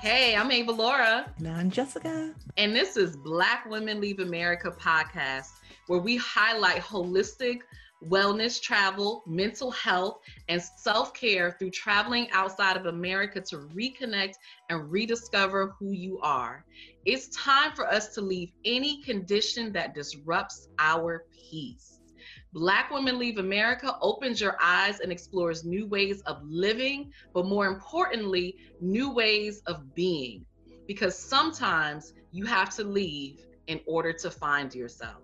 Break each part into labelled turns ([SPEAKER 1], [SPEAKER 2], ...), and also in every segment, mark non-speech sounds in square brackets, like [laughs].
[SPEAKER 1] Hey, I'm Ava Laura.
[SPEAKER 2] And I'm Jessica.
[SPEAKER 1] And this is Black Women Leave America podcast, where we highlight holistic wellness, travel, mental health, and self care through traveling outside of America to reconnect and rediscover who you are. It's time for us to leave any condition that disrupts our peace. Black Women Leave America opens your eyes and explores new ways of living, but more importantly, new ways of being. Because sometimes you have to leave in order to find yourself.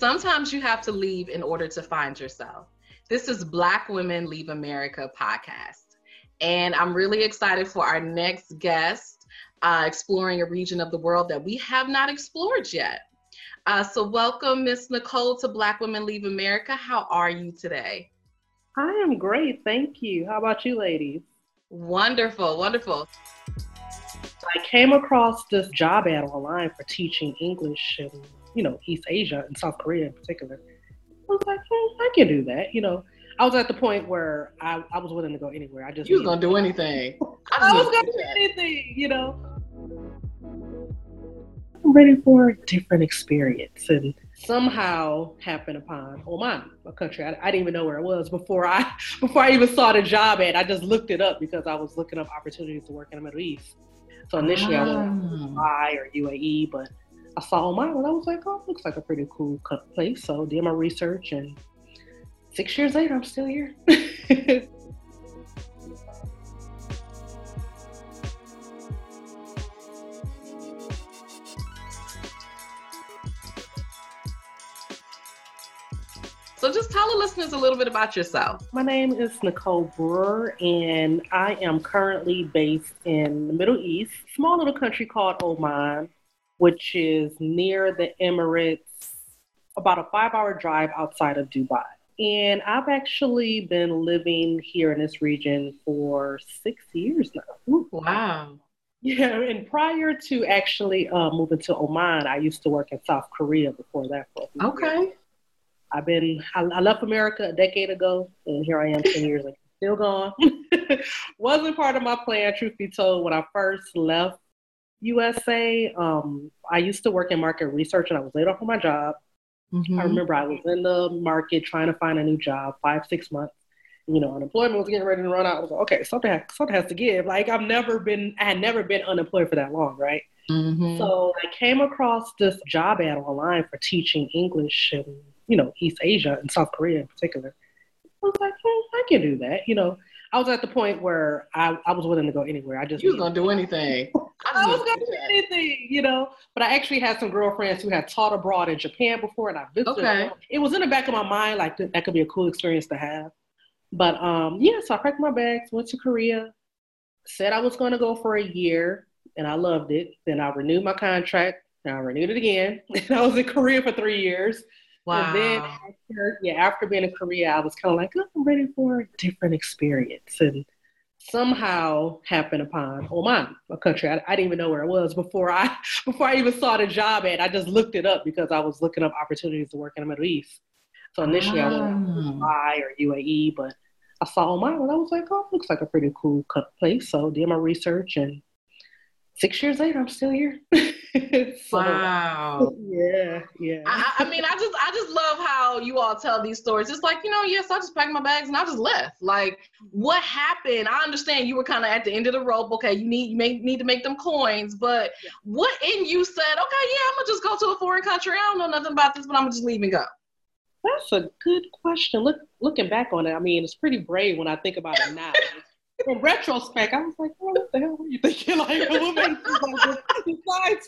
[SPEAKER 1] Sometimes you have to leave in order to find yourself. This is Black Women Leave America podcast. And I'm really excited for our next guest, uh, exploring a region of the world that we have not explored yet. Uh, so, welcome, Miss Nicole, to Black Women Leave America. How are you today?
[SPEAKER 3] I am great. Thank you. How about you, ladies?
[SPEAKER 1] Wonderful, wonderful.
[SPEAKER 3] I came across this job ad online for teaching English and you know, East Asia and South Korea in particular. I was like, hmm, I can do that. You know, I was at the point where I, I was willing to go anywhere. I just
[SPEAKER 1] you was gonna do anything. [laughs]
[SPEAKER 3] I, was gonna do anything. You know, I'm ready for a different experience, and somehow happened upon Oman, a country I, I, didn't even know where it was before I [laughs] before I even saw the job ad. I just looked it up because I was looking up opportunities to work in the Middle East. So initially, I went to Dubai or UAE, but I saw Oman and I was like, oh, looks like a pretty cool place. So did my research and six years later, I'm still here. [laughs]
[SPEAKER 1] So just tell the listeners a little bit about yourself.
[SPEAKER 3] My name is Nicole Brewer, and I am currently based in the Middle East, small little country called Oman which is near the Emirates, about a five hour drive outside of Dubai. And I've actually been living here in this region for six years now.
[SPEAKER 1] Ooh, wow.
[SPEAKER 3] Yeah, and prior to actually uh, moving to Oman, I used to work in South Korea before that. For
[SPEAKER 1] okay. Years.
[SPEAKER 3] I've been, I, I, left America a decade ago, and here I am 10 years later, still gone. [laughs] Wasn't part of my plan, truth be told, when I first left USA. Um, I used to work in market research and I was laid off from my job. Mm-hmm. I remember I was in the market trying to find a new job, five, six months. You know, unemployment was getting ready to run out. I was like, okay, something has, something has to give. Like I've never been, I had never been unemployed for that long, right? Mm-hmm. So I came across this job ad online for teaching English in, you know, East Asia and South Korea in particular. I was like, hmm, I can do that. You know, I was at the point where I, I was willing to go anywhere. I just
[SPEAKER 1] you was gonna do anything.
[SPEAKER 3] I, [laughs] I was gonna do anything, you know. But I actually had some girlfriends who had taught abroad in Japan before, and I visited. Okay. Them. It was in the back of my mind, like that could be a cool experience to have. But um, yeah, so I packed my bags, went to Korea, said I was going to go for a year, and I loved it. Then I renewed my contract, and I renewed it again. [laughs] And I was in Korea for three years. Wow. And then after, yeah, after being in Korea, I was kind of like, oh, I'm ready for a different experience. And somehow happened upon Oman, a country I, I, didn't even know where it was before I [laughs] before I even saw the job ad. I just looked it up because I was looking up opportunities to work in the Middle East. So initially, I went to ah. Dubai or UAE, but I saw Oman and I was like, oh, it looks like a pretty cool place. So did my research and six years later, I'm still here. [laughs] [laughs]
[SPEAKER 1] so, wow. [laughs]
[SPEAKER 3] Yeah, yeah.
[SPEAKER 1] I, I, mean, I just, I just love how you all tell these stories. It's like, you know, yes, I just packed my bags and I just left. Like, what happened? I understand you were kind of at the end of the rope. Okay, you need, you may need to make them coins, but yeah. what in you said, okay, yeah, I'm gonna just go to a foreign country. I don't know nothing about this, but I'm gonna just leave and go.
[SPEAKER 3] That's a good question. Look, looking back on it, I mean, it's pretty brave when I think about it now [laughs] in retrospect, I was like, oh, what the hell were you thinking? [laughs] Like, a woman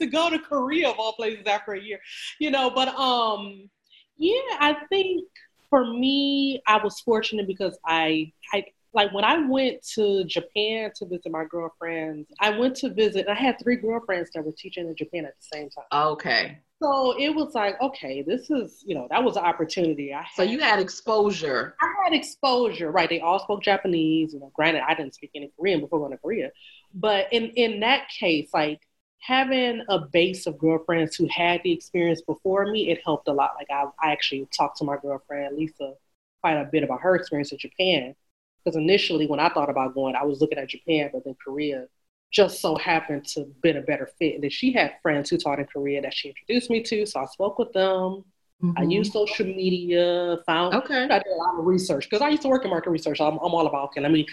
[SPEAKER 3] to go to Korea of all places after a year, you know? But um, yeah, I think for me, I was fortunate because I, I like when I went to Japan to visit my girlfriends, I went to visit. I had three girlfriends that were teaching in Japan at the same time.
[SPEAKER 1] Okay.
[SPEAKER 3] So it was like, okay, this is, you know, that was an opportunity. I
[SPEAKER 1] had, so you had exposure.
[SPEAKER 3] I had exposure, right? They all spoke Japanese. You know, granted, I didn't speak any Korean before going to Korea, but in in that case, like having a base of girlfriends who had the experience before me, it helped a lot. Like I, I actually talked to my girlfriend Lisa quite a bit about her experience in Japan. Because initially, when I thought about going, I was looking at Japan, but then Korea just so happened to been a better fit. And then she had friends who taught in Korea that she introduced me to, so I spoke with them. Mm-hmm. I used social media, found okay. I did a lot of research because I used to work in market research. I'm, I'm all about okay, let me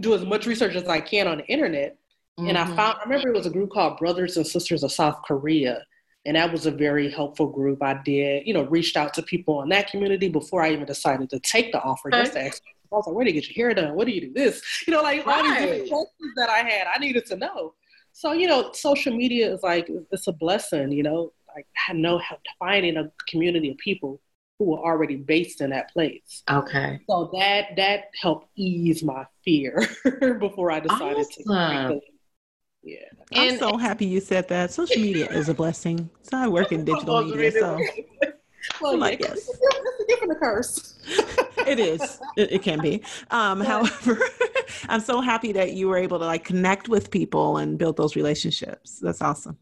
[SPEAKER 3] do as much research as I can on the internet. Mm-hmm. And I mm-hmm. found I remember it was a group called Brothers and Sisters of South Korea. And that was a very helpful group. I did, you know, reached out to people in that community before I even decided to take the offer. Just to uh-huh. ask, I was like, where do you get your hair done? What do you do this? You know, like right. all these different questions that I had, I needed to know. So, you know, social media is like, it's a blessing, you know, like I know how finding a community of people who were already based in that place.
[SPEAKER 1] Okay.
[SPEAKER 3] So that that helped ease my fear [laughs] before I decided awesome. to.
[SPEAKER 2] Yeah. And, I'm so happy you said that. Social media is a blessing. So I work in digital media, so. [laughs]
[SPEAKER 3] well, like, yes. It's a gift and a curse. [laughs]
[SPEAKER 2] it is. It, it, can be. Um, however, [laughs] I'm so happy that you were able to like connect with people and build those relationships. That's awesome.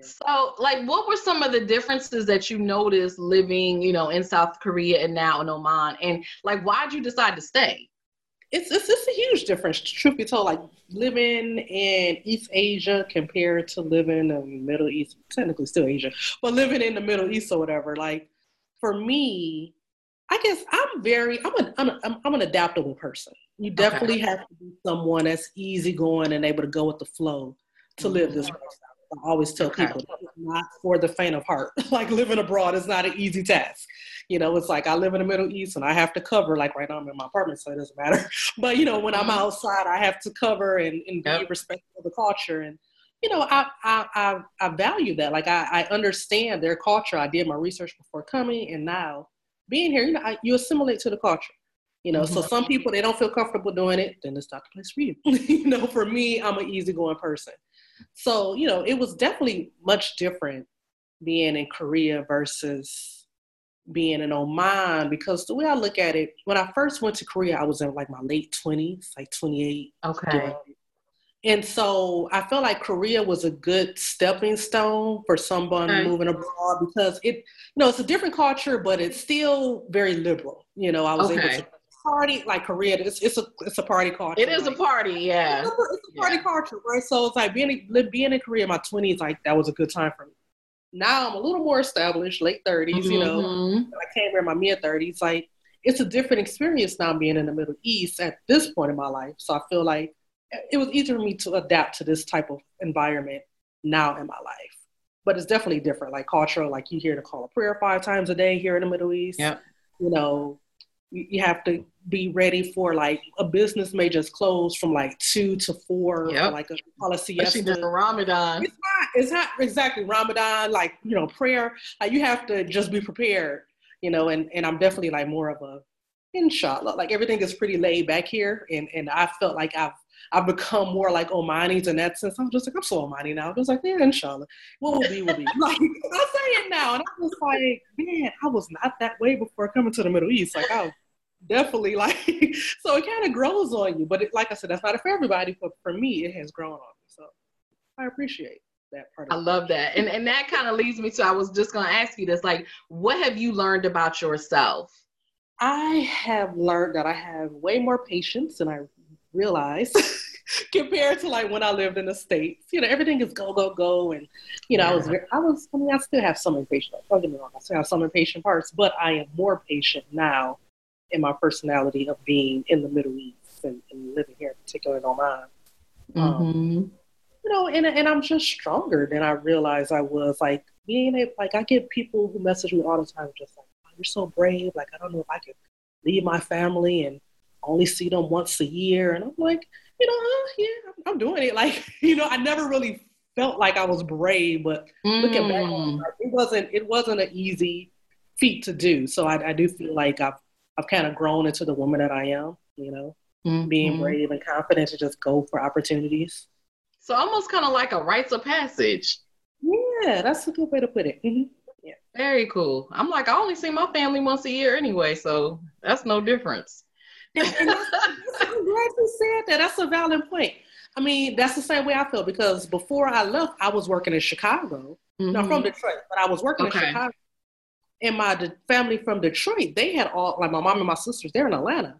[SPEAKER 1] So, like, what were some of the differences that you noticed living, you know, in South Korea and now in Oman? And like, why'd you decide to stay?
[SPEAKER 3] It's, it's, it's a huge difference, truth be told. Like living in East Asia compared to living in the Middle East, technically still Asia, but living in the Middle East or whatever. Like for me, I guess I'm very I'm an I'm, a, I'm an adaptable person. You definitely okay. have to be someone that's easygoing and able to go with the flow to live this mm-hmm. lifestyle. I always tell okay. people not for the faint of heart. [laughs] like living abroad is not an easy task. You know, it's like I live in the Middle East and I have to cover, like right now I'm in my apartment, so it doesn't matter. [laughs] But you know, when I'm mm-hmm. outside, I have to cover and, and yep. be respectful of the culture. And you know, I I I, I value that. Like I, I understand their culture. I did my research before coming, and now being here, you know, I, you assimilate to the culture. You know, mm-hmm. so some people they don't feel comfortable doing it, then it's not the place for you. [laughs] you know, for me, I'm an easygoing person. So, you know, it was definitely much different being in Korea versus being in Oman because the way I look at it, when I first went to Korea, I was in like my late 20s, like 28.
[SPEAKER 1] Okay.
[SPEAKER 3] And so I felt like Korea was a good stepping stone for someone okay. moving abroad because it, you know, it's a different culture, but it's still very liberal. You know, I was okay. able to party like Korea. It's it's a it's a party culture.
[SPEAKER 1] It is a party, yeah.
[SPEAKER 3] It's a, it's a party culture, right? So it's like being being in Korea in my twenties, like that was a good time for me. Now I'm a little more established, late 30s. Mm-hmm. You know, mm-hmm. I came here in my mid thirties. Like it's a different experience now being in the Middle East at this point in my life. So I feel like it was easier for me to adapt to this type of environment now in my life. But it's definitely different, like cultural. Like you hear to call a prayer five times a day here in the Middle East.
[SPEAKER 1] Yeah.
[SPEAKER 3] You know, you have to be ready for like a business may just close from like two to four, yep. like a policy.
[SPEAKER 1] Especially during Ramadan.
[SPEAKER 3] It's not. It's not exactly Ramadan. Like you know, prayer. Like you have to just be prepared. You know, and and I'm definitely like more of a inshallah. Like everything is pretty laid back here, and and I felt like I've I've become more like Omanis in that sense. I'm just like, I'm so Omani now. I was like, yeah, inshallah. What will be, will be. [laughs] like, I say it now. And I was like, man, I was not that way before coming to the Middle East. Like, I definitely [laughs] like so it kind of grows on you but it, like i said that's not for everybody but for me it has grown on me so i appreciate that part
[SPEAKER 1] i love that and and that kind of leads me to i was just going to ask you this like what have you learned about yourself
[SPEAKER 3] i have learned that i have way more patience than i realized [laughs] compared to like when I lived in the States. You know, everything is go, go, go. And, you know, yeah. I was, I was, I mean, I still have some impatient, don't get me wrong, I still have some impatient parts, but I am more patient now in my personality of being in the Middle East and, and living here, in particular in Oman. Um, mm-hmm. You know, and and I'm just stronger than I realized I was. Like being a, like I get people who message me all the time, just like, oh, "You're so brave." Like I don't know if I could leave my family and only see them once a year, and I'm like, you know, uh, yeah, I'm, I'm, doing it. [laughs] Like you know, I never really felt like I was brave, but mm. looking back, mm. it wasn't it wasn't an easy feat to do. So I, I do feel like I've I've kind of grown into the woman that I am, you know, mm-hmm. being brave and confident to just go for opportunities.
[SPEAKER 1] So almost kind of like a rites of passage.
[SPEAKER 3] Yeah, that's a good way to put it. Mm-hmm. Yeah.
[SPEAKER 1] Very cool. I'm like, I only see my family once a year anyway, so that's no difference.
[SPEAKER 3] I'm glad you said that. That's a valid point. I mean, that's the same way I feel because before I left, I was working in Chicago. Mm-hmm. Now from Detroit, but I was working okay. in Chicago. And my de- family from Detroit, they had all like my mom and my sisters. They're in Atlanta,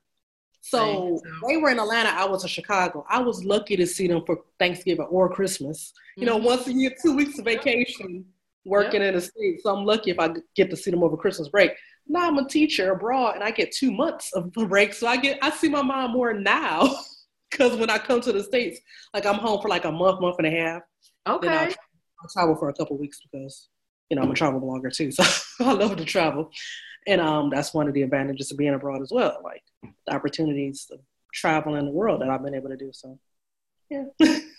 [SPEAKER 3] so they were in Atlanta. I was in Chicago. I was lucky to see them for Thanksgiving or Christmas. You know, mm-hmm. once a year, two weeks of vacation, working yep. in the states. So I'm lucky if I get to see them over Christmas break. Now I'm a teacher abroad, and I get two months of [laughs] break, so I get I see my mom more now. [laughs] Because when I come to the states, like I'm home for like a month, month and a half.
[SPEAKER 1] Okay.
[SPEAKER 3] I'll travel for a couple weeks because you know I'm a travel blogger too, so [laughs] I love to travel, and um that's one of the advantages of being abroad as well, like the opportunities of traveling the world that I've been able to do. So. Yeah.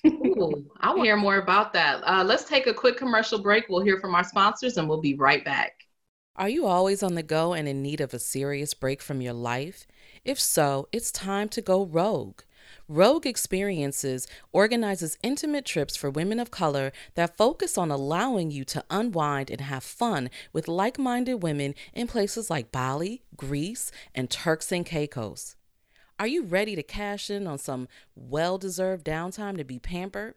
[SPEAKER 1] Ooh, I want to hear more about that. Uh, let's take a quick commercial break. We'll hear from our sponsors and we'll be right back.
[SPEAKER 4] Are you always on the go and in need of a serious break from your life? If so, it's time to go rogue. Rogue Experiences organizes intimate trips for women of color that focus on allowing you to unwind and have fun with like minded women in places like Bali, Greece, and Turks and Caicos. Are you ready to cash in on some well deserved downtime to be pampered?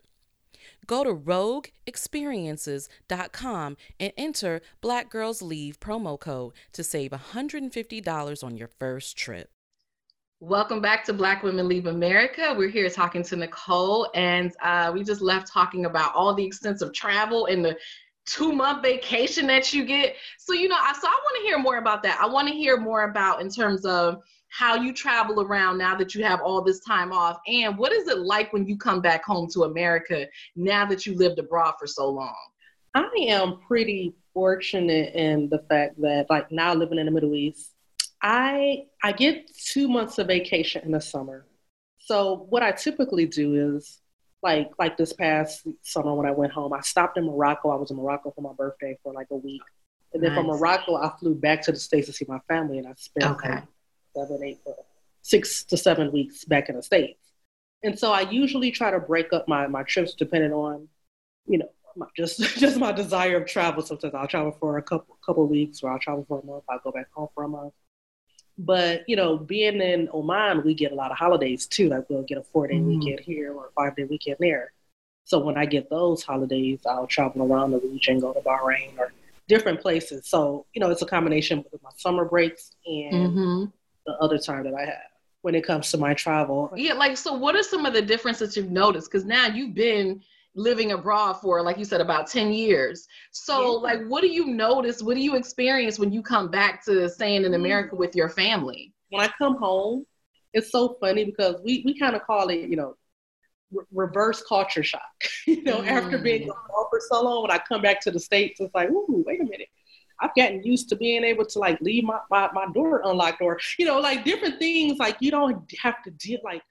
[SPEAKER 4] Go to rogueexperiences.com and enter Black Girls Leave promo code to save $150 on your first trip.
[SPEAKER 1] Welcome back to Black Women Leave America. We're here talking to Nicole, and uh, we just left talking about all the extensive travel and the two month vacation that you get. So, you know, I, so I want to hear more about that. I want to hear more about in terms of how you travel around now that you have all this time off, and what is it like when you come back home to America now that you lived abroad for so long?
[SPEAKER 3] I am pretty fortunate in the fact that, like, now living in the Middle East I I get two months of vacation in the summer. So what I typically do is like like this past summer when I went home, I stopped in Morocco. I was in Morocco for my birthday for like a week. And then nice. from Morocco I flew back to the States to see my family and I spent okay. like seven, eight, uh, six to seven weeks back in the States. And so I usually try to break up my, my trips depending on, you know, my, just [laughs] just my desire of travel. Sometimes I'll travel for a couple couple weeks, or I'll travel for a month. I'll go back home for a month. But you know, being in Oman, we get a lot of holidays too. Like we'll get a four day mm. weekend here or a five day weekend there. So when I get those holidays, I'll travel around the region, go to Bahrain or different places. So you know, it's a combination of my summer breaks and mm-hmm. the other time that I have when it comes to my travel.
[SPEAKER 1] Yeah, like so. What are some of the differences you've noticed? Because now you've been living abroad for like you said about 10 years so yeah. like what do you notice what do you experience when you come back to staying in america with your family
[SPEAKER 3] when i come home it's so funny because we, we kind of call it you know re- reverse culture shock [laughs] you know mm. after being mm. gone for so long when i come back to the states it's like ooh wait a minute I've gotten used to being able to like leave my, my, my door unlocked or, you know, like different things. Like you don't have to deal like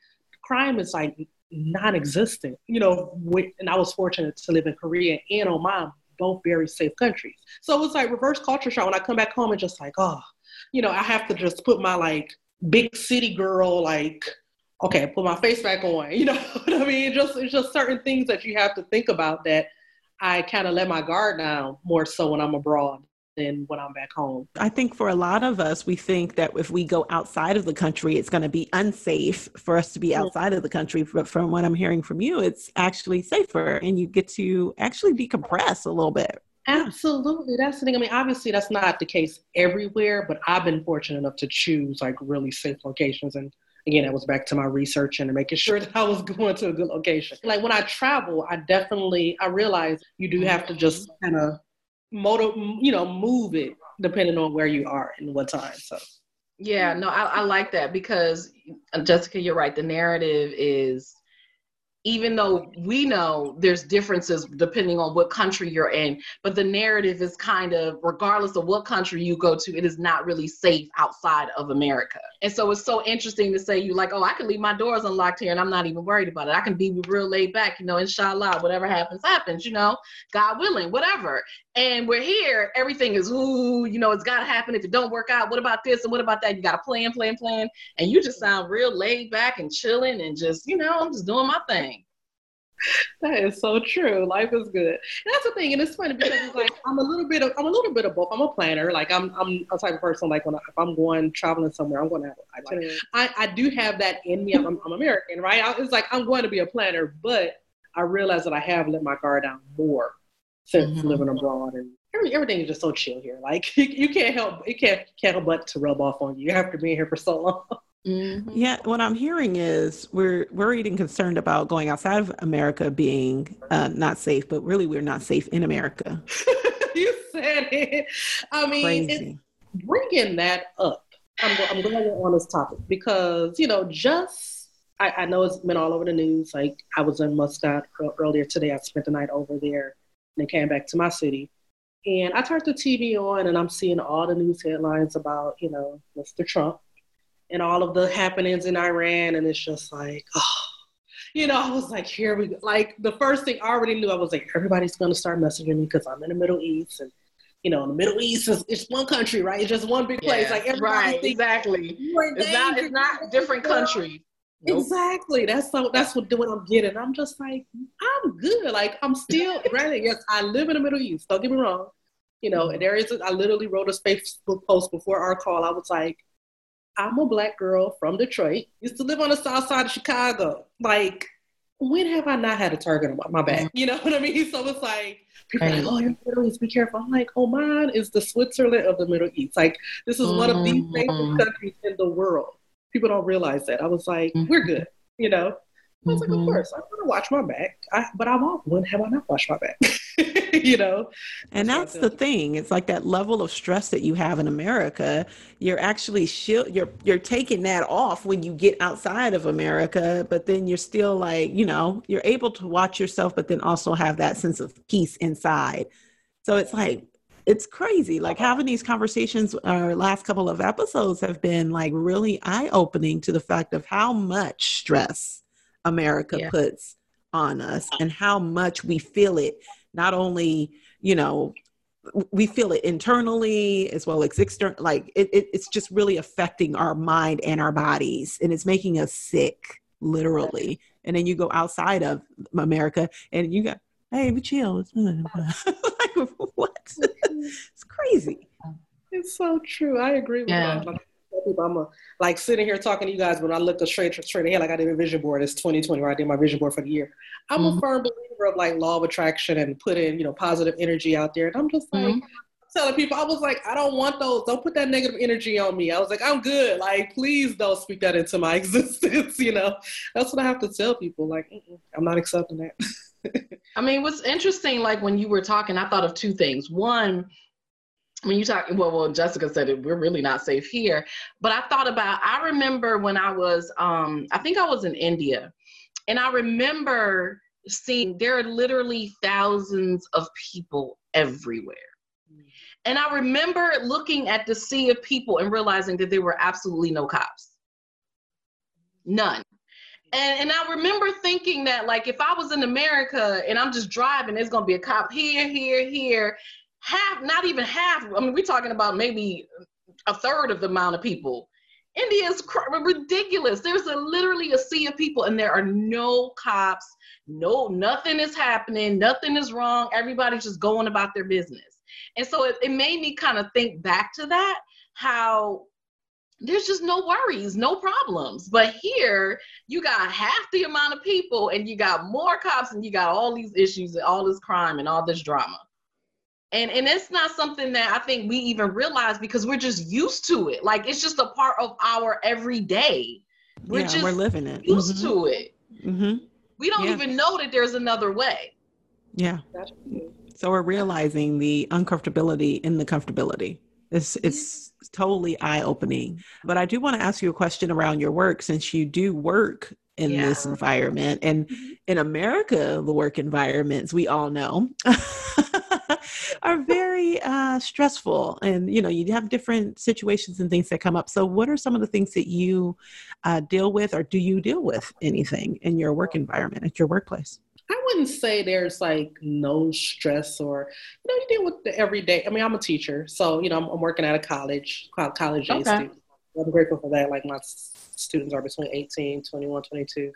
[SPEAKER 3] crime is like non-existent. You know, and I was fortunate to live in Korea and Oman, both very safe countries. So it's like reverse culture shock when I come back home and just like, oh, you know, I have to just put my like big city girl like okay, put my face back on. [laughs] You know what I mean? Just it's just certain things that you have to think about that I kind of let my guard down more so when I'm abroad than when I'm back home.
[SPEAKER 2] I think for a lot of us, we think that if we go outside of the country, it's going to be unsafe for us to be outside of the country. But from what I'm hearing from you, it's actually safer and you get to actually decompress a little bit.
[SPEAKER 3] Absolutely. That's the thing. I mean, obviously, that's not the case everywhere, but I've been fortunate enough to choose like really safe locations. And again, that was back to my research and making [laughs] sure that I was going to a good location. Like when I travel, I definitely, I realize you do have to just kind of motor, you know, move it depending on where you are and what time. So.
[SPEAKER 1] Yeah, no, I, I like that because uh, Jessica, you're right. The narrative is even though we know there's differences depending on what country you're in, but the narrative is kind of, regardless of what country you go to, it is not really safe outside of America. And so it's so interesting to say you like, oh, I can leave my doors unlocked here and I'm not even worried about it. I can be real laid back, you know, inshallah, whatever happens, happens, you know, God willing, whatever. And we're here, everything is, ooh, you know, it's got to happen. If it don't work out, what about this and what about that? You got to plan, plan, plan. And you just sound real laid back and chilling and just, you know, I'm just doing my thing. [laughs]
[SPEAKER 3] that is so true. Life is good. And that's the thing, and it's funny because it's like I'm a little bit of I'm a little bit of both. I'm a planner. Like I'm I'm a type of person like when I, if I'm going traveling somewhere, I'm going to have I, like I, I do have that in me. I'm, I'm American, right? I, it's like I'm going to be a planner, but I realize that I have let my guard down more since mm-hmm. living abroad and every, everything is just so chill here. Like you, [laughs] you can't help you can't can't help but to rub off on you after being here for so long.
[SPEAKER 2] Mm-hmm. Yeah, what I'm hearing is we're worried and concerned about going outside of America being uh, not safe, but really we're not safe in America. [laughs]
[SPEAKER 3] you said it. I mean, bringing that up, I'm, I'm glad we're on this topic because, you know, just, I, I, know it's been all over the news. Like I was in Muscat earlier today. I spent the night over there and then came back to my city. And I turned the TV on and I'm seeing all the news headlines about, you know, Mr. Trump and all of the happenings in Iran, and it's just like, oh, you know, I was like, here we go. Like the first thing I already knew, I was like, everybody's gonna start messaging me because I'm in the Middle East, and you know, in the Middle East is it's one country, right? It's just one big place. Yeah, like
[SPEAKER 1] right, exactly. It's not, it's not different countries.
[SPEAKER 3] Nope. Exactly. That's so. That's what, what I'm getting. I'm just like, I'm good. Like I'm still. [laughs] granted, yes, I live in the Middle East. Don't get me wrong. You know, and there is. A, I literally wrote a Facebook post before our call. I was like, I'm a black girl from Detroit, used to live on the south side of Chicago. Like, when have I not had a target on my back? You know what I mean? So it's like, people right. like, oh, you're Middle East, be careful. I'm like, oh, mine is the Switzerland of the Middle East. Like, this is mm-hmm. one of the mm-hmm. safest countries in the world. People don't realize that. I was like, mm-hmm. we're good, you know? I was mm-hmm. like, of mm-hmm. course, I'm going to watch my back. I, but I won't. When have I not watched my back? [laughs] you know?
[SPEAKER 2] And that's, that's the thing. It's like that level of stress that you have in America. You're actually shield, you're you're taking that off when you get outside of America, but then you're still like, you know, you're able to watch yourself, but then also have that sense of peace inside. So it's like it's crazy. Like having these conversations, our last couple of episodes have been like really eye opening to the fact of how much stress America yeah. puts on us uh-huh. and how much we feel it, not only, you know, we feel it internally as well as external like it, it, it's just really affecting our mind and our bodies and it's making us sick literally. And then you go outside of america and you got hey we chill. [laughs] Like what? [laughs] It's crazy.
[SPEAKER 3] It's so true. I agree with yeah. that people. I'm a, like sitting here talking to you guys, but I look a straight straight ahead, like I did a vision board. It's 2020 where I did my vision board for the year. I'm mm-hmm. a firm believer of like law of attraction and putting you know positive energy out there. And I'm just like mm-hmm. telling people, I was like, I don't want those. Don't put that negative energy on me. I was like, I'm good. Like, please don't speak that into my [laughs] existence. you know, that's what I have to tell people. Like, I'm not accepting that. [laughs]
[SPEAKER 1] I mean, what's interesting, like when you were talking, I thought of two things. One when you talk well well jessica said it we're really not safe here but i thought about i remember when i was um i think i was in india and i remember seeing there are literally thousands of people everywhere. And i remember looking at the sea of people and realizing that there were absolutely no cops. None. And, and I remember thinking that, like, if I was in America and I'm just driving, there's gonna be a cop here, here, here, half, not even half. I mean, we're talking about maybe a third of the amount of people. India is cr- ridiculous. There's a, literally a sea of people, and there are no cops. No, nothing is happening. Nothing is wrong. Everybody's just going about their business. And so it, it made me kind of think back to that how there's just no worries, no problems. But here, you got half the amount of people, and you got more cops, and you got all these issues, and all this crime, and all this drama and and it's not something that i think we even realize because we're just used to it. Like it's just a part of our everyday. We're yeah, just
[SPEAKER 2] we're living it.
[SPEAKER 1] used mm-hmm. to it. Mm-hmm. we don't yeah. even know that there's another way.
[SPEAKER 2] Yeah. So we're realizing the uncomfortability in the comfortability. It's it's totally eye-opening. But i do want to ask you a question around your work since you do work in yeah. this environment and mm-hmm. in america the work environments we all know [laughs] are very uh, stressful and you know you have different situations and things that come up so what are some of the things that you uh, deal with or do you deal with anything in your work environment at your workplace
[SPEAKER 3] I wouldn't say there's like no stress or you know you deal with the everyday. I mean, I'm a teacher, so you know I'm, I'm working at a college, college okay. student. I'm grateful for that. Like my students are between 18, 21, 22.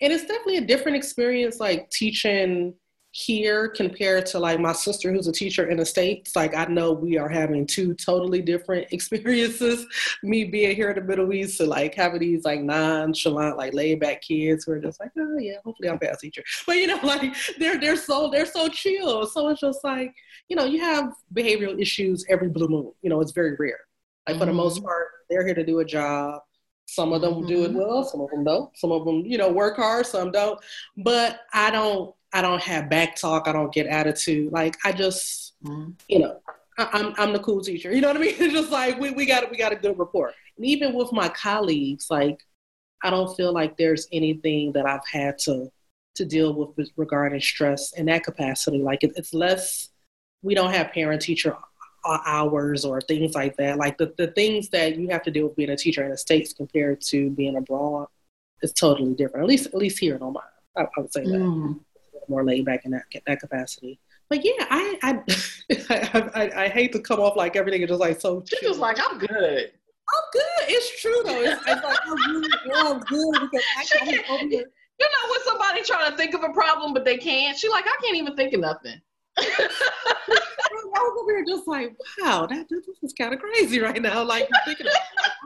[SPEAKER 3] And it's definitely a different experience, like teaching here compared to like my sister who's a teacher in the states. Like i know we are having two totally different [laughs] experiences me being here in the middle east to like having these like nonchalant like laid back kids who are just like oh yeah hopefully i'm a teacher. [laughs] But you know like they're they're so they're so chill. So it's just like you know you have behavioral issues every blue moon. You know it's very rare like mm-hmm. for the most mm-hmm. part they're here to do a job some of them mm-hmm. do it mm-hmm. well some of them don't some of them you know work hard some don't but i don't I don't have back talk. I don't get attitude. Like I just, mm-hmm. you know, I, I'm, I'm the cool teacher. You know what I mean? It's [laughs] just like we, we got we got a good rapport. And even with my colleagues, like I don't feel like there's anything that I've had to to deal with regarding stress in that capacity. Like it, it's less. We don't have parent teacher hours or things like that. Like the, the things that you have to deal with being a teacher in the states compared to being abroad is totally different. At least at least here in Oman, I, I would say that. Mm more laid back in that that capacity. But yeah, I I, [laughs] I, I, I hate to come off like everything is just like so.
[SPEAKER 1] She was like, I'm good.
[SPEAKER 3] I'm good. It's true though. It's, it's like I'm really I'm good because I
[SPEAKER 1] come over here. You know when somebody trying to think of a problem but they can't. She like, I can't even think of nothing. I
[SPEAKER 3] was over here just like, wow, that this is kind of crazy right now. Like thinking,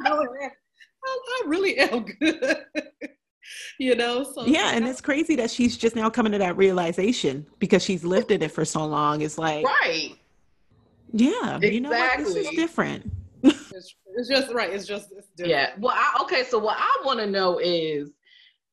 [SPEAKER 3] about, [laughs] I, I really am [laughs] good. you know so
[SPEAKER 2] yeah and it's crazy that she's just now coming to that realization because she's lived in it for so long. It's like
[SPEAKER 1] right.
[SPEAKER 2] Yeah exactly. you know what? This is different.
[SPEAKER 3] It's, it's, just right it's just it's
[SPEAKER 1] yeah. well I, okay so what i want to know is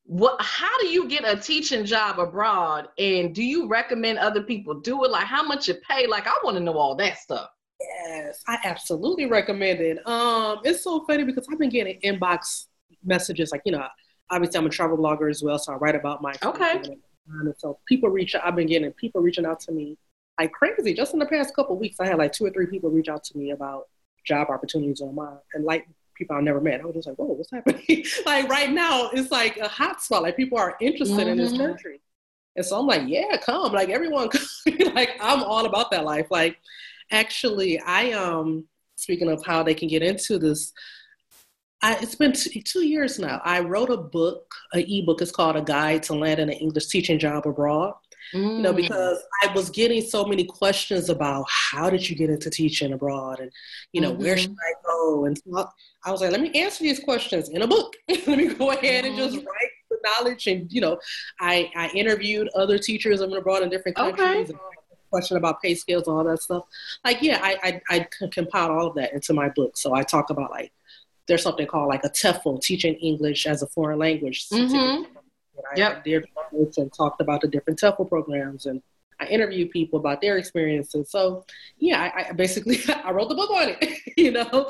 [SPEAKER 1] what how do you get a teaching job abroad? And do you recommend other people do it? Like how much it pay? Like i want to know all that stuff.
[SPEAKER 3] Yes i absolutely recommend it. Um it's so funny because i've been getting inbox messages like you know obviously I'm a travel blogger as well, so I write about my
[SPEAKER 1] okay.
[SPEAKER 3] And so people reach I've been getting people reaching out to me like crazy. Just in the past couple weeks, I had like two or three people reach out to me about job opportunities on my and like people I never met. I was just like, whoa, what's happening? [laughs] like right now, it's like a hot spot. Like people are interested mm-hmm. in this mm-hmm. country. And so I'm like, yeah, come. Like everyone [laughs] like I'm all about that life. Like actually I um speaking of how they can get into this I, it's been t- two years now. I wrote a book, an ebook. It's called A Guide to Land an English Teaching Job Abroad. Mm. You know, mm. because I was getting so many questions about how did you get into teaching abroad, and you know, mm-hmm. where should I go? And I was like, let me answer these questions in a book. [laughs] let me go ahead and just mm-hmm. write the knowledge. And you know, I I interviewed other teachers abroad in different countries. Okay. Question about pay scales and all that stuff. Like, yeah, I, I I compiled all of that into my book. So I talk about like there's something called like a TEFL, teaching English as a foreign language.
[SPEAKER 1] Mm-hmm.
[SPEAKER 3] I yep. did and talked about the different TEFL programs and I interviewed people about their experiences. So yeah, I, I basically [laughs] I wrote the book on it, [laughs] you know.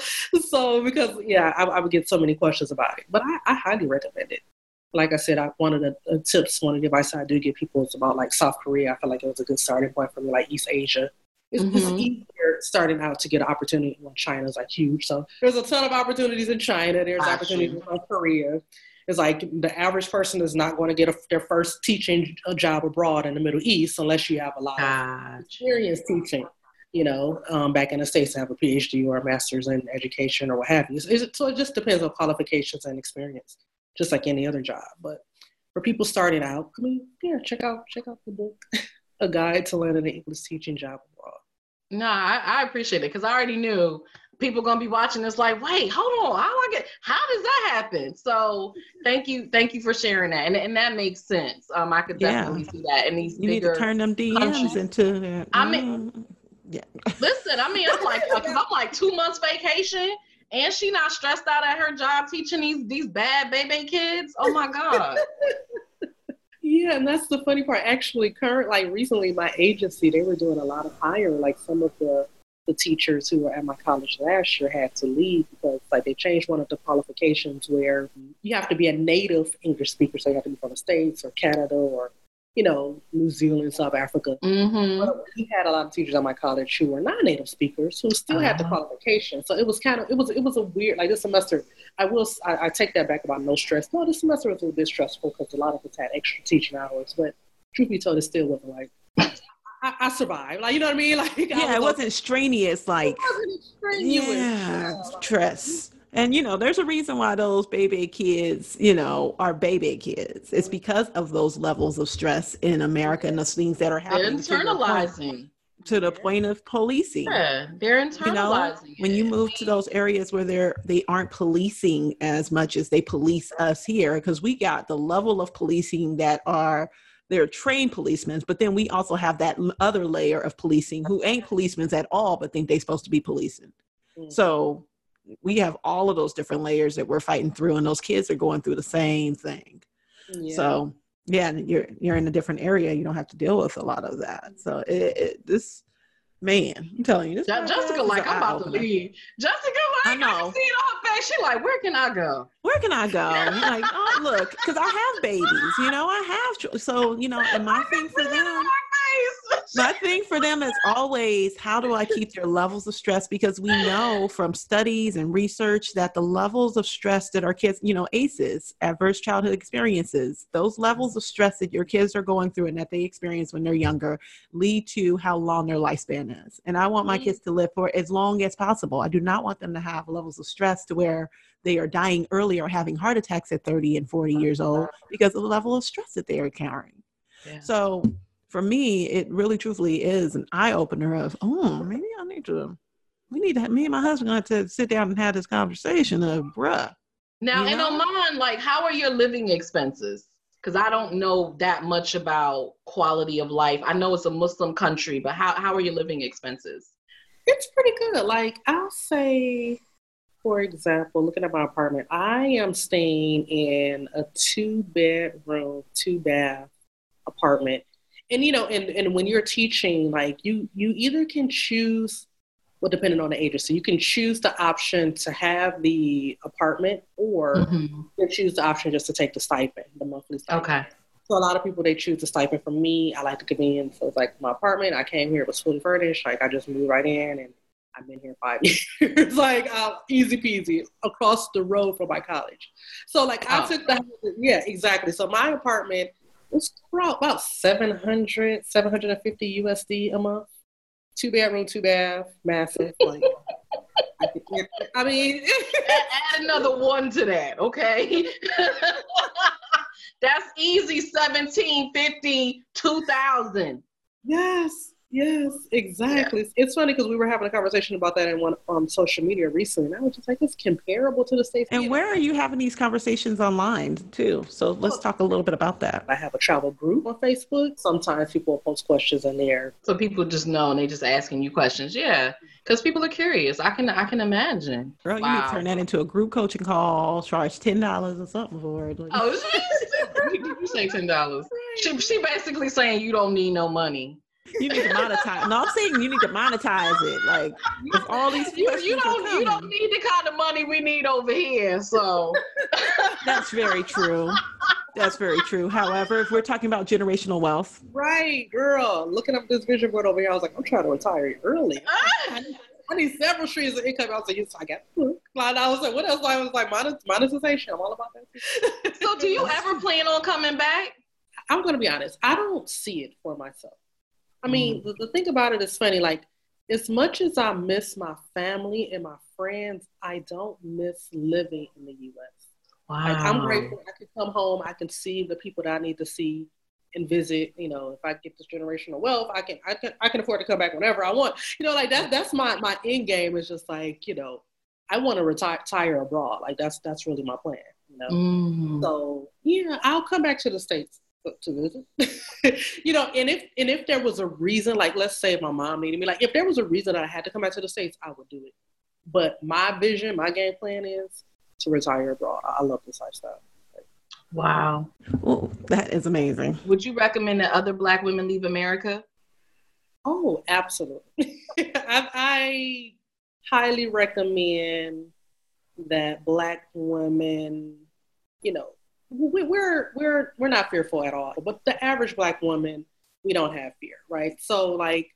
[SPEAKER 3] So because yeah, I, I, would get so many questions about it, but I, I highly recommend it. Like I said, I, one of the uh, tips, one of the advice I do give people is about like South Korea. I feel like it was a good starting point for me, like East Asia. It's, mm-hmm. it's easier starting out to get an opportunity when China's like huge. So there's a ton of opportunities in China. There's opportunities in South Korea. It's like the average person is not going to get a, their first teaching job abroad in the Middle East unless you have a lot of experience teaching. You know, um, back in the states, to have a PhD or a master's in education or what have you. So it just depends on qualifications and experience, just like any other job. But for people starting out, I mean, yeah, check out check out the book, [laughs] A Guide to Landing an English Teaching Job Abroad.
[SPEAKER 1] no, I, I appreciate it because I already knew people gonna be watching this like, wait, hold on, how I get how does that happen? So thank you, thank you for sharing that. And, and that makes sense. Um I could definitely yeah. see that. And these
[SPEAKER 2] you need to turn them DMs countries. into
[SPEAKER 1] I mean mm, yeah. [laughs] listen, I mean I'm like I'm like two months vacation and she not stressed out at her job teaching these these bad baby kids. Oh my God.
[SPEAKER 3] Yeah, and that's the funny part. Actually, current like recently, my agency they were doing a lot of hiring. Like some of the the teachers who were at my college last year had to leave because like they changed one of the qualifications where you have to be a native English speaker, so you have to be from the states or Canada or you know, New Zealand, South Africa.
[SPEAKER 1] Mm-hmm. But
[SPEAKER 3] we had a lot of teachers at my college who were not native speakers who still uh-huh. had the uh-huh. qualification. So it was kind of it was it was a weird like this semester. I will I, I take that back about no stress. No, this semester was a bit stressful because a lot of us had extra teaching hours. But truth be told, it still wasn't like I, I, survived. Like you know what I mean? [laughs] Like
[SPEAKER 2] yeah, was it wasn't strenuous. Like it wasn't strenuous. Yeah, stress. And you know, there's a reason why those baby kids, you know, are baby kids. It's because of those levels of stress in America and those things that are happening.
[SPEAKER 1] They're internalizing
[SPEAKER 2] to the point of policing.
[SPEAKER 1] Yeah, they're internalizing. You know,
[SPEAKER 2] when you move to those areas where they're they aren't policing as much as they police us here, because we got the level of policing that are they're trained policemen, but then we also have that other layer of policing who ain't policemen at all, but think they're supposed to be policing. Mm. So we have all of those different layers that we're fighting through, and those kids are going through the same thing. Yeah. So yeah, you're you're in a different area. You don't have to deal with a lot of that. So it, it this man, I'm telling you, this
[SPEAKER 1] Jessica, like I'm about to leave. Jessica, like, I know. I see it on her face. She like, where can I go?
[SPEAKER 2] Where can I go? [laughs] like, oh look, because I have babies. You know, I have. So you know, and my thing for them. My thing for them is always how do I keep their levels of stress? Because we know from studies and research that the levels of stress that our kids, you know, ACEs, adverse childhood experiences, those levels of stress that your kids are going through and that they experience when they're younger lead to how long their lifespan is. And I want my mm. kids to live for as long as possible. I do not want them to have levels of stress to where they are dying early or having heart attacks at 30 and 40 years old because of the level of stress that they are carrying. Yeah. So for me, it really truthfully is an eye opener of, oh, maybe I need to, we need to, have, me and my husband going to sit down and have this conversation of, bruh.
[SPEAKER 1] Now, you know? in Oman, like, how are your living expenses? Because I don't know that much about quality of life. I know it's a Muslim country, but how, how are your living expenses?
[SPEAKER 3] It's pretty good. Like, I'll say, for example, looking at my apartment, I am staying in a two bedroom, two bath apartment and you know and, and when you're teaching like you you either can choose well depending on the agency you can choose the option to have the apartment or mm-hmm. you choose the option just to take the stipend the monthly stipend.
[SPEAKER 1] okay
[SPEAKER 3] so a lot of people they choose the stipend for me i like the convenience so it's like my apartment i came here it was fully furnished like i just moved right in and I've been here five [laughs] years, like uh, easy peasy across the road from my college. So like oh. I took the yeah exactly. So my apartment it's about 700, 750 USD a month. Two bedroom, two bath, massive. Like, I mean, [laughs]
[SPEAKER 1] add another one to that, okay? [laughs] That's easy 1750, 2000.
[SPEAKER 3] Yes. Yes, exactly. Yeah. It's funny because we were having a conversation about that in one on um, social media recently, and I was just like, it's comparable to the states.
[SPEAKER 2] And where are you having these conversations online too? So let's talk a little bit about that.
[SPEAKER 3] I have a travel group on Facebook. Sometimes people post questions in there,
[SPEAKER 1] so people just know and they just asking you questions. Yeah, because people are curious. I can I can imagine.
[SPEAKER 2] Girl, wow. you need to turn that into a group coaching call. Charge ten dollars or something for it.
[SPEAKER 1] Like, oh, [laughs] you say ten dollars? [laughs] She she basically saying you don't need no money
[SPEAKER 2] you need to monetize. No, I'm saying you need to monetize it. Like if all these
[SPEAKER 1] you, you don't coming, you don't need the kind of money we need over here. So [laughs]
[SPEAKER 2] that's very true. That's very true. However, if we're talking about generational wealth,
[SPEAKER 3] right, girl, looking up this vision board over here, I was like, I'm trying to retire early. [laughs] I need several streams of income. I was like, yes, I got. I was like, what else? I was like, monetization. I'm all about that.
[SPEAKER 1] so, do you ever plan on coming back?
[SPEAKER 3] I'm going to be honest. I don't see it for myself. I mean, mm. the, the thing about it is funny. Like, as much as I miss my family and my friends, I don't miss living in the U.S. Wow. Like, I'm grateful I can come home. I can see the people that I need to see and visit. You know, if I get this generational wealth, I can I can I can afford to come back whenever I want. You know, like that that's my my end game is just like you know, I want to retire, retire abroad. Like that's that's really my plan. You know, mm. so yeah, I'll come back to the states to [laughs] visit. you know, and if and if there was a reason, like let's say my mom needed me, like if there was a reason I had to come back to the States, I would do it. But my vision, my game plan is to retire abroad. I love this lifestyle.
[SPEAKER 1] Wow.
[SPEAKER 2] Well, that is amazing.
[SPEAKER 1] Would you recommend that other black women leave America?
[SPEAKER 3] Oh, absolutely. [laughs] I, I highly recommend that black women, you know, we're we're we're not fearful at all. But the average black woman, we don't have fear, right? So like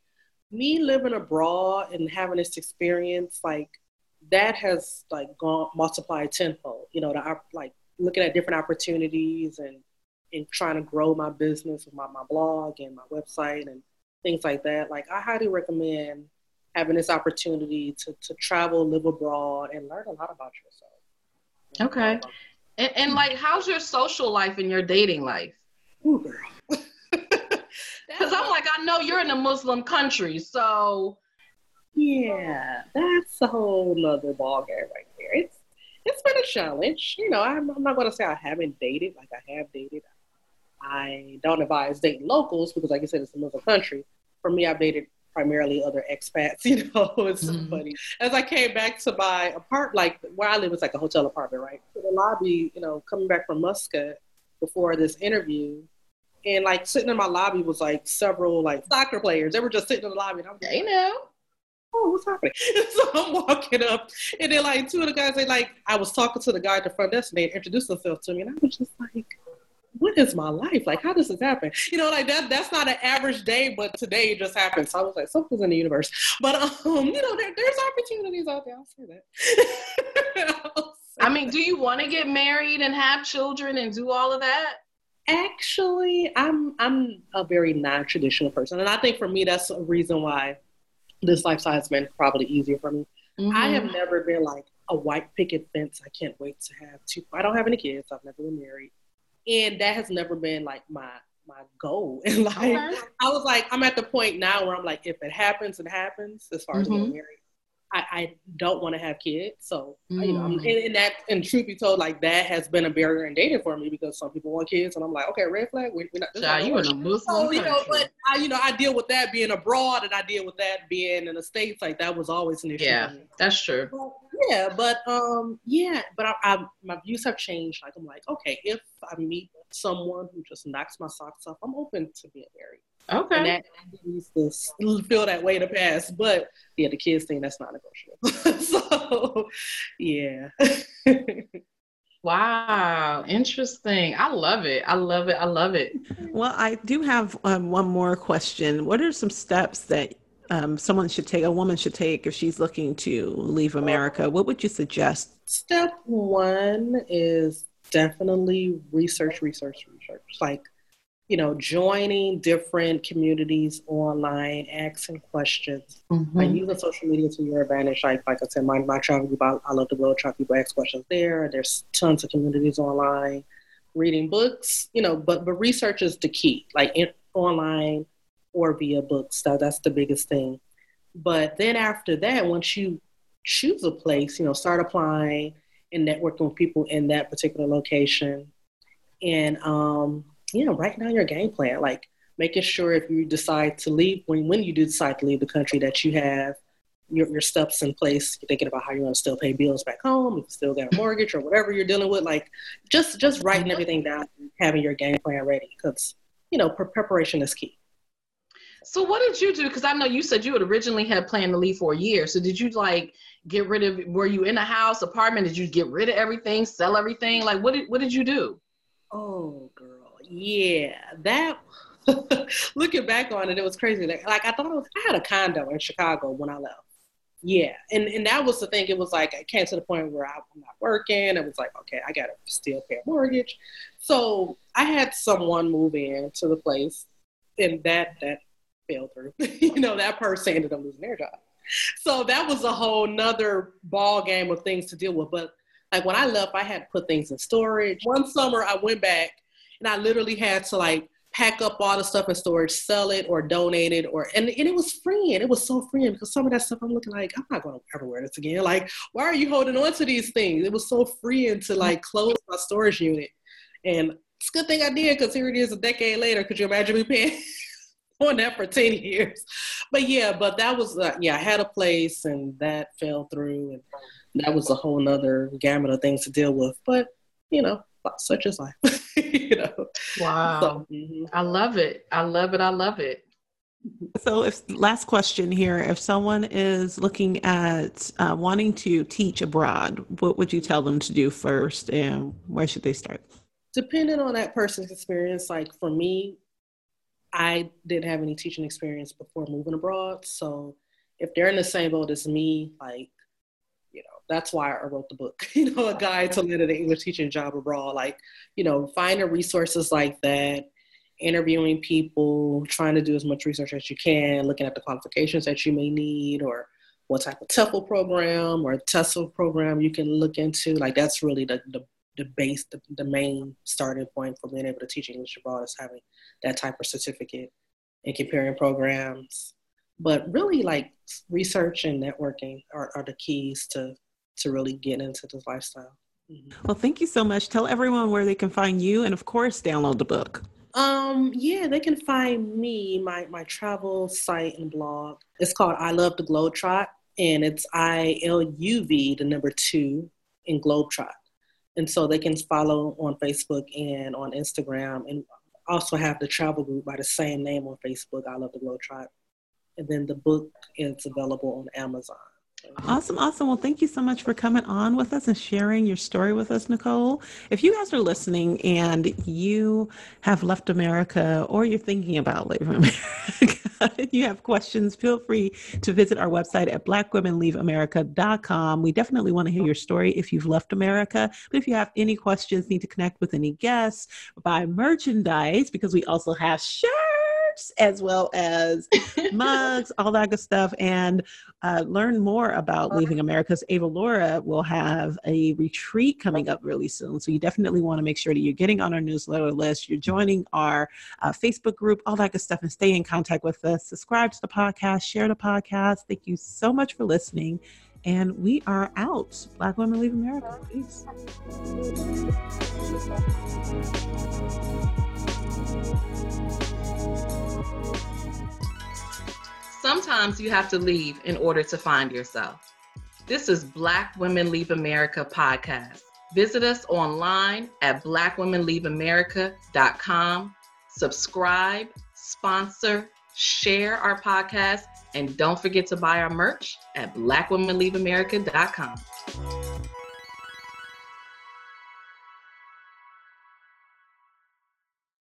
[SPEAKER 3] me living abroad and having this experience, like that has like gone multiplied tenfold. You know, the like looking at different opportunities and and trying to grow my business with my, my blog and my website and things like that. Like I highly recommend having this opportunity to, to travel, live abroad, and learn a lot about yourself.
[SPEAKER 1] Okay. And, and like, how's your social life and your dating life?
[SPEAKER 3] Ooh, girl. [laughs]
[SPEAKER 1] Because I'm like, I know you're in a Muslim country, so.
[SPEAKER 3] Yeah, that's a whole nother ballgame right there. It's it's been a challenge. You know, I'm, I'm not going to say I haven't dated. Like I have dated. I don't advise dating locals because, like I said, it's a Muslim country. For me, I've dated primarily other expats. [laughs] You know, it's so mm-hmm. funny. As I came back to my apartment, like where I live, it's like a hotel apartment, right? To the lobby, you know, coming back from Muscat before this interview, and like sitting in my lobby was like several like soccer players. They were just sitting in the lobby, and I'm like,
[SPEAKER 1] they know.
[SPEAKER 3] Oh, what's happening? [laughs] so I'm walking up, and then like two of the guys, they like I was talking to the guy at the front desk, and they introduced themselves to me, and I was just like, what is my life? Like, how does this happen? You know, like that, that's not an average day, but today it just happened. So I was like, something's in the universe. But, um, [laughs] you know, there, there's opportunities out there. I'll say
[SPEAKER 1] that. [laughs] I mean, do you want to get married and have children and do all of that?
[SPEAKER 3] Actually, I'm I'm a very non-traditional person, and I think for me that's a reason why this lifestyle has been probably easier for me. Mm-hmm. I have never been like a white picket fence. I can't wait to have two. I don't have any kids. I've never been married and that has never been like my my goal [laughs] in life. Okay. I was like, I'm at the point now where I'm like, if it happens, it happens. As far as mm-hmm. getting married, I, I don't want to have kids. So, mm. you know, and, and, that, and truth be told, like that has been a barrier in dating for me because some people want kids, and I'm like, okay, red flag. We're, not.
[SPEAKER 1] Child, you in a Muslim so,
[SPEAKER 3] you know, but I, you know, I deal with that being abroad, and I deal with that being in the states. Like that was always an issue.
[SPEAKER 1] Yeah, that's true.
[SPEAKER 3] But, yeah, but um, yeah, but I, I, my views have changed. Like I'm like, okay, if I meet someone who just knocks my socks off, I'm open to being married.
[SPEAKER 1] Okay. And
[SPEAKER 3] that needs to feel that way to pass. But yeah, the kids thing, that's not negotiable. [laughs] so yeah. [laughs]
[SPEAKER 1] wow. Interesting. I love it. I love it. I love it.
[SPEAKER 2] Well, I do have um, one more question. What are some steps that um, someone should take, a woman should take if she's looking to leave America? What would you suggest?
[SPEAKER 3] Step one is definitely research, research, research. Like you know, joining different communities online, asking questions, mm-hmm. and using social media to your advantage. Like, like I said, my, my travel group, I, I love the world, try people ask questions there. There's tons of communities online, reading books, you know, but, but research is the key, like in, online or via books. So that's the biggest thing. But then after that, once you choose a place, you know, start applying and networking with people in that particular location. And um, you know, write down your game plan. Like making sure if you decide to leave, when when you do decide to leave the country, that you have your, your steps in place. You're thinking about how you want to still pay bills back home, if you still got a mortgage or whatever you're dealing with. Like just just writing everything down, and having your game plan ready, because you know preparation is key.
[SPEAKER 1] So what did you do? Because I know you said you had originally had planned to leave for a year. So did you like get rid of? Were you in a house, apartment? Did you get rid of everything, sell everything? Like what did what did you do?
[SPEAKER 3] Oh, girl yeah, that. [laughs] looking back on it, it was crazy. Like like I thought was, I had a condo in Chicago when I left. Yeah, and and that was the thing. It was like I came to the point where I'm not working. It was like, okay, I gotta still pay a mortgage. So I had someone move in to the place, and that that fell through. [laughs] you know, that person ended up losing their job. So that was a whole nother ball game of things to deal with. But like when I left, I had to put things in storage. One summer, I went back and I literally had to like pack up all the stuff in storage, sell it or donate it, or and, and it was freeing. It was so freeing because some of that stuff I'm looking like I'm not going to ever wear this again. Like, why are you holding on to these things? It was so freeing to like close my storage unit, and it's a good thing I did because here it is a decade later. Could you imagine me paying? [laughs] on that for 10 years but yeah but that was uh, yeah i had a place and that fell through and that was a whole nother gamut of things to deal with but you know such is life [laughs] [laughs] you know.
[SPEAKER 1] Wow. So, mm-hmm. I love it. I love it. I love it.
[SPEAKER 2] So, if last question here, if someone is looking at uh, wanting to teach abroad, what would you tell them to do first, and where should they start?
[SPEAKER 3] Depending on that person's experience, like for me, I didn't have any teaching experience before moving abroad. So, if they're in the same boat as me, like that's why I wrote the book, [laughs] you know, a guide to landing an English teaching job abroad. Like, you know, finding resources like that interviewing people, trying to do as much research as you can, looking at the qualifications that you may need or what type of TEFL program or TESOL program you can look into. Like that's really the, the, the base, the, the main starting point for being able to teach English abroad is having that type of certificate and comparing programs. But really like research and networking are, are the keys to, to really get into this lifestyle.
[SPEAKER 2] Mm-hmm. Well, thank you so much. Tell everyone where they can find you and of course download the book.
[SPEAKER 3] Um, yeah, they can find me, my my travel site and blog. It's called I Love the Globetrot, and it's I L U V the number two in Globetrot. And so they can follow on Facebook and on Instagram, and also have the travel group by the same name on Facebook. I Love the Globetrot, and then the book is available on Amazon.
[SPEAKER 2] Awesome, awesome. Well, thank you so much for coming on with us and sharing your story with us, Nicole. If you guys are listening and you have left America or you're thinking about leaving [laughs] America, you have questions, feel free to visit our website at blackwomenleaveamerica.com. We definitely want to hear your story if you've left America. But if you have any questions, need to connect with any guests, buy merchandise because we also have shirts as well as mugs, all that good stuff, and uh, learn more about leaving America's Ava Laura will have a retreat coming up really soon. So you definitely want to make sure that you're getting on our newsletter list, you're joining our uh, Facebook group, all that good stuff, and stay in contact with us. Subscribe to the podcast, share the podcast. Thank you so much for listening. And we are out. Black Women Leave America. Peace.
[SPEAKER 1] Sometimes you have to leave in order to find yourself. This is Black Women Leave America podcast. Visit us online at blackwomenleaveamerica.com. Subscribe, sponsor, share our podcast, and don't forget to buy our merch at blackwomenleaveamerica.com.